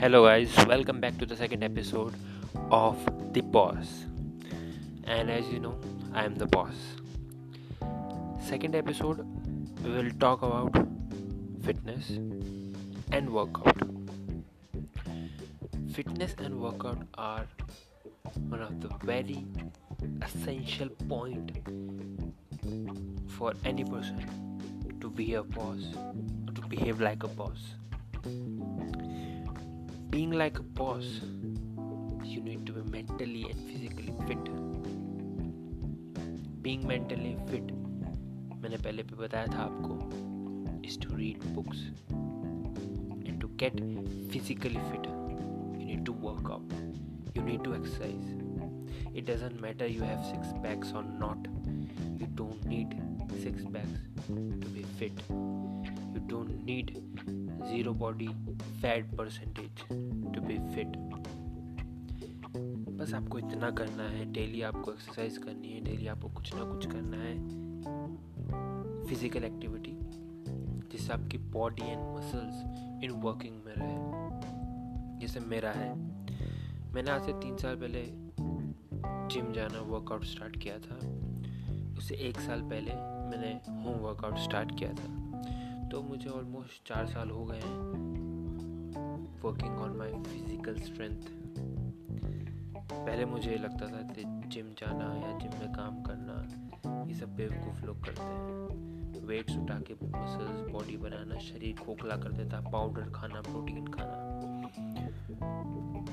Hello, guys, welcome back to the second episode of The Boss. And as you know, I am the boss. Second episode, we will talk about fitness and workout. Fitness and workout are one of the very essential point for any person to be a boss to behave like a boss being like a boss you need to be mentally and physically fit being mentally fit मैंने पहले भी बताया था आपको is to read books and to get physically fit you need to work out you need to exercise it doesn't matter you have six packs or not you don't need six packs to be fit you don't need zero body fat percentage to be fit. बस आपको इतना करना है daily आपको exercise करनी है daily आपको कुछ ना कुछ करना है फ़िज़िकल एक्टिविटी जिससे आपकी body and muscles in working में रहे। जैसे मेरा है। मैंने आज से तीन साल पहले जिम जाना वर्कआउट स्टार्ट किया था। उससे एक साल पहले मैंने होम वर्कआउट स्टार्ट किया था। तो मुझे ऑलमोस्ट चार साल हो गए हैं working on my physical strength पहले मुझे लगता था कि जिम जाना या जिम में काम करना, ये सब बेवकूफ़ लोग करते हैं। वेट्स उठा के मसल्स बॉडी बनाना, शरीर खोखला कर देता पाउडर खाना प्रोटीन खाना।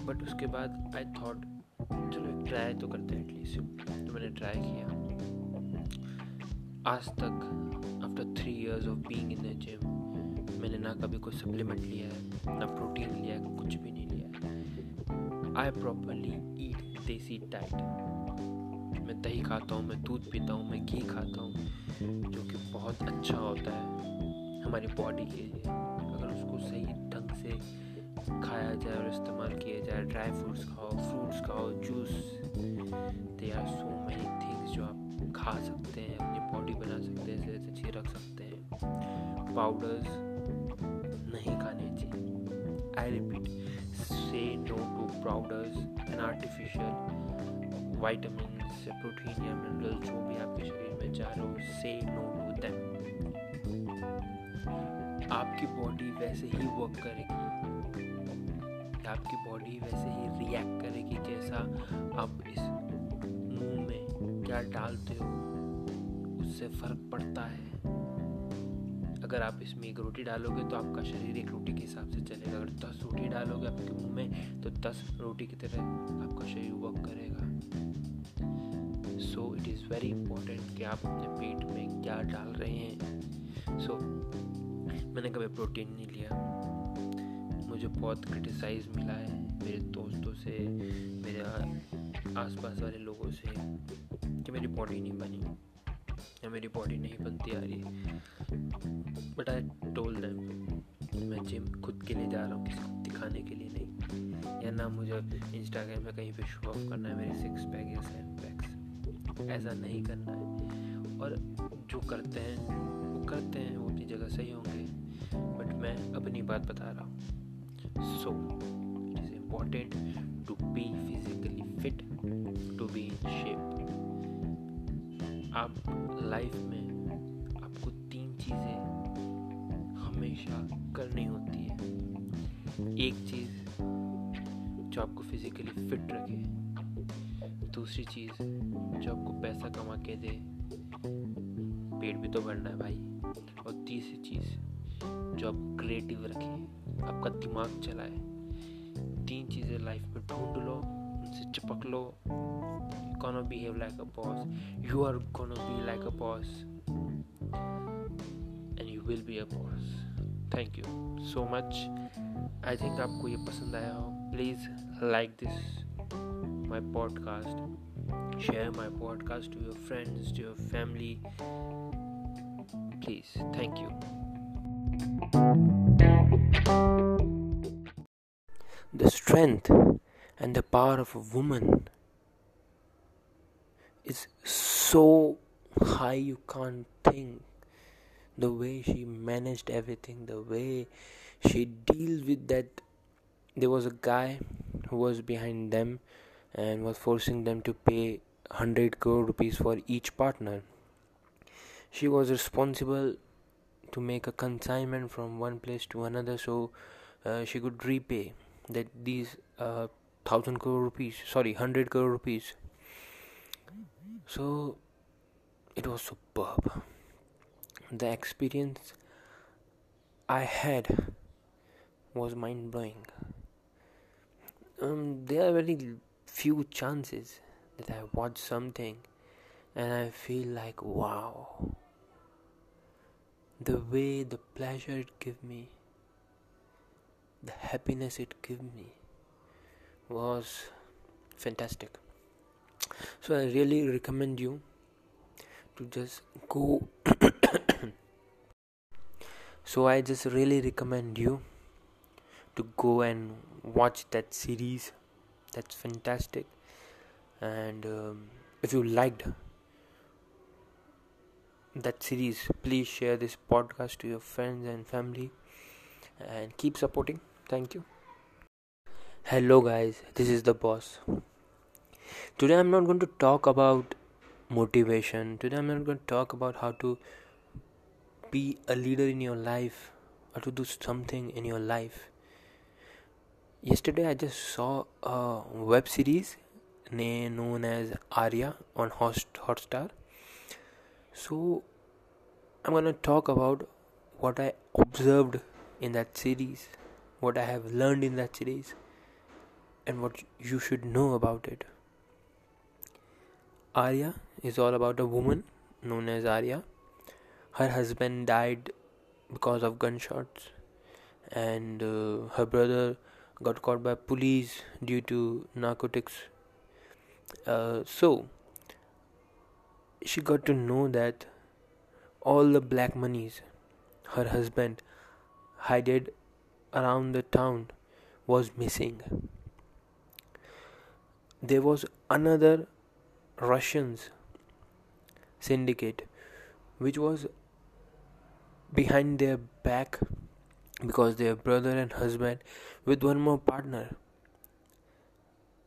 बट उसके बाद आई थॉट चलो ट्राई तो करते हैं एटलीस्ट तो मैंने ट्राई किया। आज तक three years of being in the gym मैंने ना कभी कोई सप्लीमेंट लिया है, ना प्रोटीन लिया है, कुछ भी नहीं लिया है। आई प्रॉपरली ईट देसी डाइट मैं दही खाता हूँ, मैं दूध पीता हूँ, मैं घी खाता हूँ, जो कि बहुत अच्छा होता है हमारी बॉडी के लिए। अगर उसको सही ढंग से खाया जाए और इस्तेमाल किया जाए ड्राई फ्रूट्स खाओ फ्रूट्स खाओ juice they are so many things जो आप खा सकते हैं, अपनी बॉडी बना सकते हैं सेहत अच्छी रख सकते हैं। पाउडर्स नहीं खाने चाहिए। I repeat say no to powders and artificial vitamin protein या मिनरल जो भी आपके शरीर में जा रहे हो से नो टू दैम आपकी बॉडी वैसे ही वर्क करेगी। आपकी बॉडी वैसे ही रिएक्ट करेगी जैसा आप इस मुँह में क्या डालते हो, उससे फ़र्क पड़ता है। अगर आप इसमें एक रोटी डालोगे तो आपका शरीर एक रोटी के हिसाब से चलेगा। अगर दस रोटी डालोगे आपके मुँह में तो दस रोटी की तरह आपका शरीर वर्क करेगा। So it is very important कि आप अपने पेट में क्या डाल रहे हैं। सो so, मैंने कभी प्रोटीन नहीं लिया। मुझे बहुत क्रिटिसाइज मिला है मेरे दोस्तों से मेरे आसपास वाले लोगों से कि मेरी बॉडी नहीं बनी। या मेरी बॉडी नहीं बनती आ रही। बट आई टोल दैम मैं जिम खुद के लिए जा रहा हूँ दिखाने के लिए नहीं। या ना मुझे इंस्टाग्राम में कहीं पे शो ऑफ़ करना है, मेरे सिक्स पैक या सेवन पैक्स ऐसा नहीं करना है। और जो करते हैं, वो करते हैं, वो अपनी जगह सही होंगे। बट मैं अपनी बात बता रहा हूँ। So it is important to be physically fit to be in shape आप लाइफ में आपको तीन चीज़ें हमेशा करनी होती है। एक चीज़ जो आपको फिजिकली फिट रखे, दूसरी चीज़ जो आपको पैसा कमा के दे, पेट भी तो भरना है भाई। और तीसरी चीज़ जो आप क्रिएटिव रखे, आपका दिमाग चलाए। तीन चीज़ें लाइफ में ढूंढ लो, उनसे चिपक लो gonna behave like a boss you are gonna be like a boss and you will be a boss thank you so much I think आपको ये पसंद आया हो please like this my podcast share my podcast to your friends to your family please thank you The strength and the power of a woman is so high you can't think. The way she managed everything the way she deals with that. There was a guy who was behind them and was forcing them to pay 100 crore rupees for each partner. She was responsible to make a consignment from one place to another so uh, she could repay that these uh, 1000 crore rupees sorry 100 crore rupees so it was superb. The experience i had was mind blowing um, there are very few chances that I watch something and I feel like wow. The way the pleasure it give me the happiness it give me was fantastic so I really recommend you to just go so I just really recommend you to go and watch that series. That's fantastic. And um, if you liked that series please share this podcast to your friends and family and keep supporting. Thank you. Hello guys. This is the boss today i'm not going to talk about motivation today i'm not going to talk about how to be a leader in your life or to do something in your life yesterday i just saw a web series known as Arya on Hotstar. So I'm gonna talk about what I observed in that series, what I have learned in that series, and what you should know about it. Arya is all about a woman known as Arya. Her husband died because of gunshots, and uh, her brother got caught by police due to narcotics uh, so she got to know that all the black monies her husband hid around the town was missing. There was another Russians syndicate which was behind their back because their brother and husband with one more partner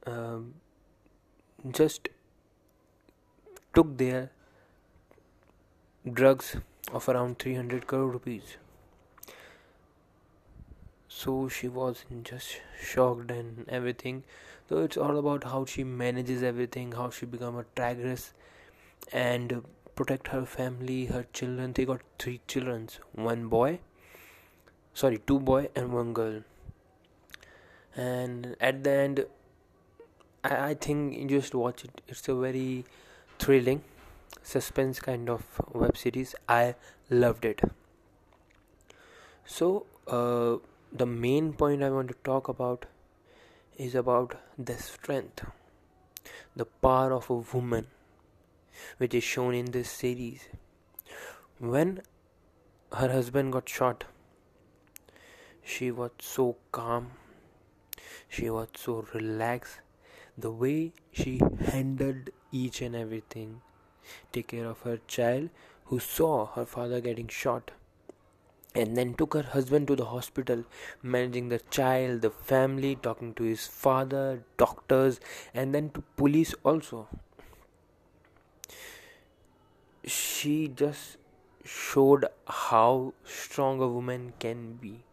um, just took their drugs of around 300 crore rupees so she was just shocked and everything. So it's all about how she manages everything how she become a tigress and protect her family her children. They got three children one boy sorry two boy and one girl. And at the end I, I think you just watch it. It's a very thrilling suspense kind of web series. I loved it. So uh, the main point i want to talk about is about the strength the power of a woman which is shown in this series. When her husband got shot she was so calm she was so relaxed the way she handled each and everything take care of her child who saw her father getting shot and then took her husband to the hospital managing the child the family talking to his father doctors and then to police also. She just showed how strong a woman can be